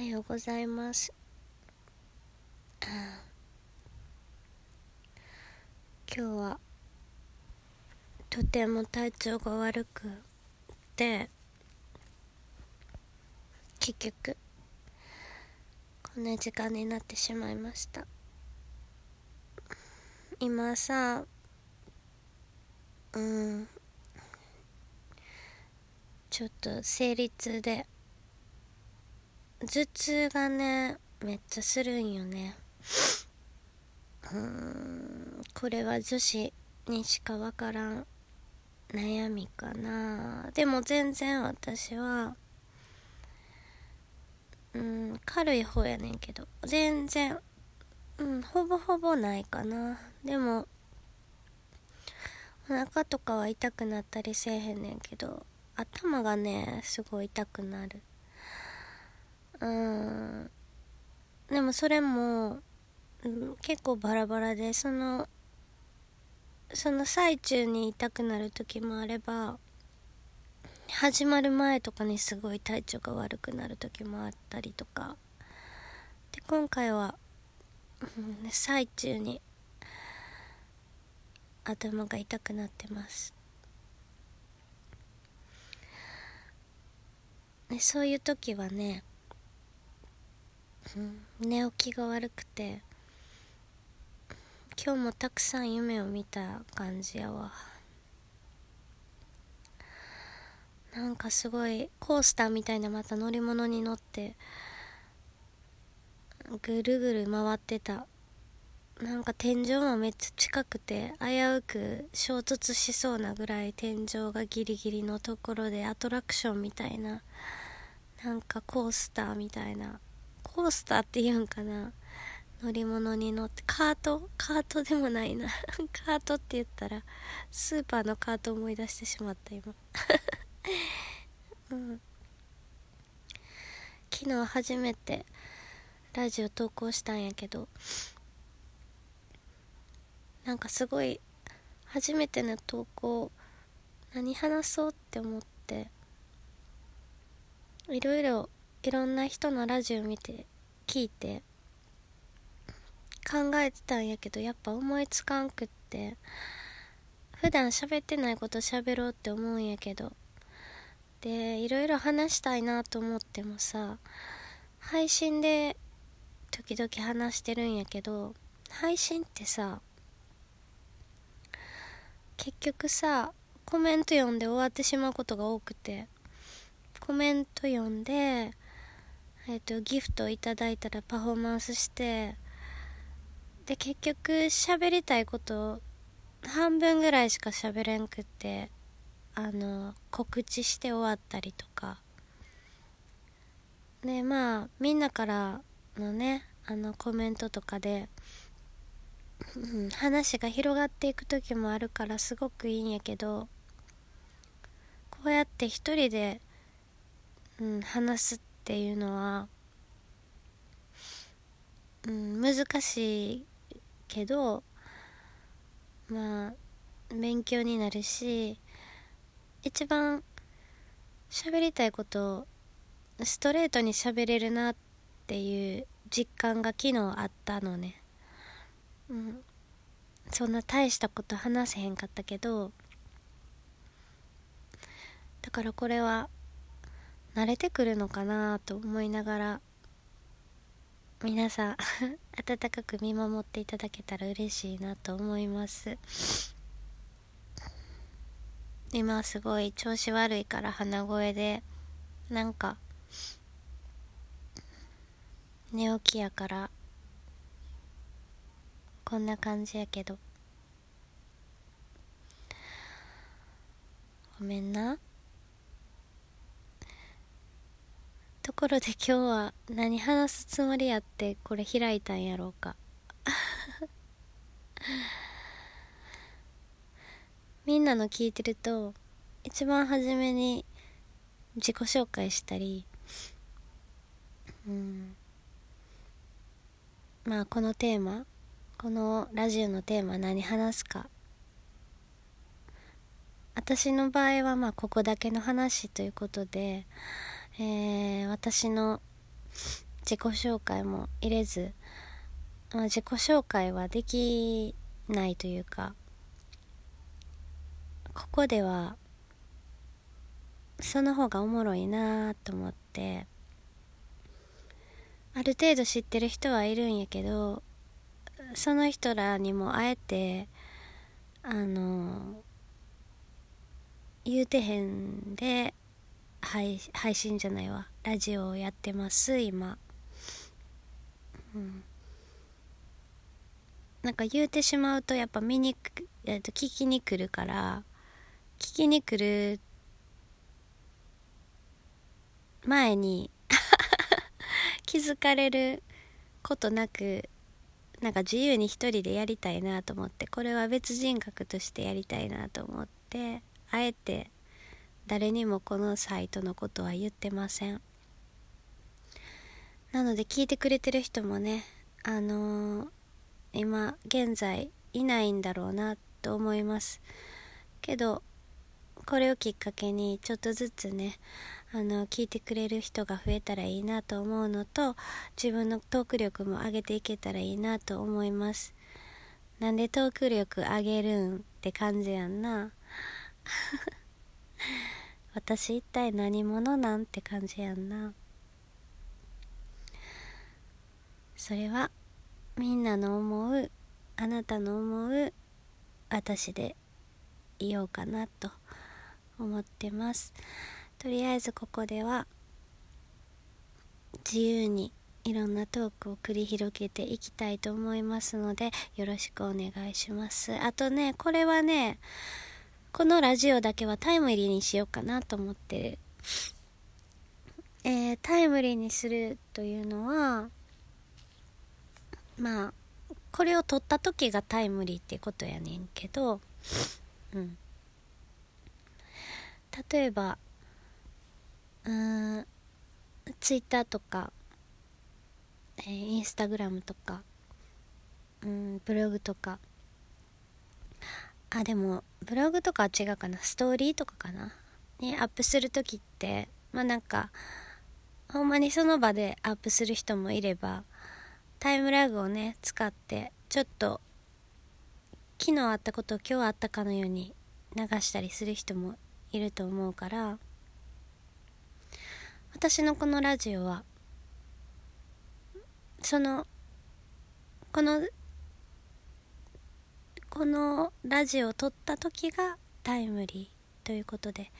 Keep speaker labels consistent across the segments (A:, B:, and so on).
A: はようございます。今日はとても体調が悪くて結局こんな時間になってしまいました。今さうん。ちょっと生理痛で頭痛がねめっちゃするんよね。うんこれは女子にしかわからん悩みかな。でも全然私はうん軽い方やねんけど全然うんほぼほぼないかな。でもお腹とかは痛くなったりせえへんねんけど頭がねすごい痛くなる。うん。でもそれも、結構バラバラでそのその最中に痛くなる時もあれば始まる前とかにすごい体調が悪くなる時もあったりとか。で今回は、うん、最中に頭が痛くなってます。でそういう時はね、寝起きが悪くて今日もたくさん夢を見た感じやわ。なんかすごいコースターみたいなまた乗り物に乗ってぐるぐる回ってた。なんか天井もめっちゃ近くて危うく衝突しそうなぐらい天井がギリギリのところでアトラクションみたいななんかコースターみたいなコースターって言うんかな。乗り物に乗ってカートカートでもないな。カートって言ったらスーパーのカート思い出してしまった今。うん。昨日初めてラジオ投稿したんやけどなんかすごい初めての投稿何話そうって思っていろいろいろんな人のラジオ見て聞いて考えてたんやけどやっぱ思いつかんくって普段喋ってないこと喋ろうって思うんやけどでいろいろ話したいなと思ってもさ配信で時々話してるんやけど配信ってさ結局さコメント読んで終わってしまうことが多くてコメント読んでえっ、とギフトいただいたらパフォーマンスしてで結局喋りたいこと半分ぐらいしか喋れんくってあの告知して終わったりとか。でまあみんなからのねあのコメントとかで、うん、話が広がっていく時もあるからすごくいいんやけどこうやって一人で、うん、話すっていうのは、うん、難しいけどまあ勉強になるし一番喋りたいことをストレートに喋れるなっていう実感が昨日あったのね。うん。そんな大したこと話せへんかったけどだからこれは慣れてくるのかなと思いながら皆さん 温かく見守っていただけたら嬉しいなと思います。今すごい調子悪いから鼻声でなんか寝起きやからこんな感じやけど。ごめんな。ところで今日は何話すつもりやってこれ開いたんやろうか。みんなの聞いてると一番初めに自己紹介したりうんまあこのテーマこのラジオのテーマ何話すか。私の場合はまあここだけの話ということで、えー、私の自己紹介も入れず、まあ、自己紹介はできないというかここではその方がおもろいなと思ってある程度知ってる人はいるんやけどその人らにもあえてあの言うてへんで配配信じゃないわ。ラジオをやってます今。うん。なんか言うてしまうとやっぱ見にく、えー、と聞きに来るから聞きに来る前に 気づかれることなくなんか自由に一人でやりたいなと思ってこれは別人格としてやりたいなと思ってあえて誰にもこのサイトのことは言ってません。なので聞いてくれてる人もねあのー、今現在いないんだろうなと思います。けどこれをきっかけにちょっとずつねあの聞いてくれる人が増えたらいいなと思うのと自分のトーク力も上げていけたらいいなと思います。なんでトーク力上げるんって感じやんな。私一体何者なんて感じやんな。それはみんなの思うあなたの思う私でいようかなと思ってます。とりあえずここでは自由にいろんなトークを繰り広げていきたいと思いますのでよろしくお願いします。あとねこれはねこのラジオだけはタイムリーにしようかなと思ってる。えー、タイムリーにするというのはまあこれを撮った時がタイムリーってことやねんけどうん。例えばうんツイッターとか、えー、インスタグラムとかうんブログとかあでもブログとかは違うかな。ストーリーとかかな。にアップする時ってまあなんかほんまにその場でアップする人もいればタイムラグをね使ってちょっと昨日あったことを今日あったかのように流したりする人もいると思うから私のこのラジオはそのこのこのラジオを撮った時がタイムリーということで、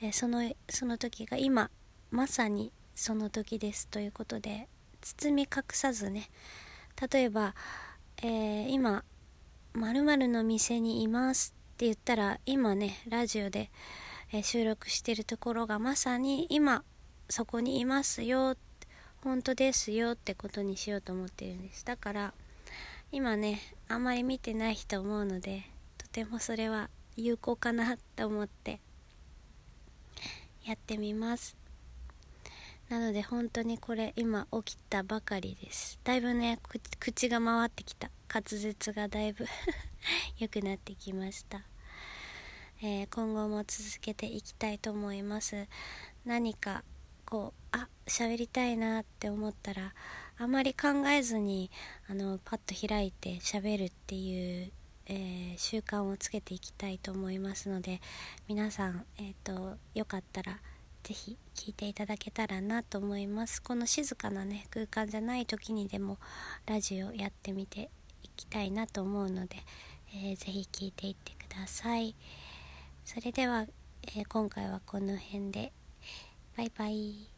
A: えー、そのその時が今まさにその時ですということで包み隠さずね例えば、えー、今〇〇の店にいますって言ったら今ねラジオで、えー、収録してるところがまさに今そこにいますよ本当ですよってことにしようと思ってるんです。だから今ねあんまり見てない人思うのでとてもそれは有効かなと思ってやってみます。なので本当にこれ今起きたばかりです。だいぶね口が回ってきた。滑舌がだいぶ 良くなってきました。えー、今後も続けていきたいと思います。何かこうあ喋りたいなって思ったらあまり考えずにあのパッと開いて喋るっていう、えー、習慣をつけていきたいと思いますので皆さん、えーと、よかったら是非聞いていただけたらなと思いますこの静かなね空間じゃない時にでもラジオやってみていきたいなと思うので、えー、ぜひ聞いていってくださいそれでは、えー、今回はこの辺でバイバイ。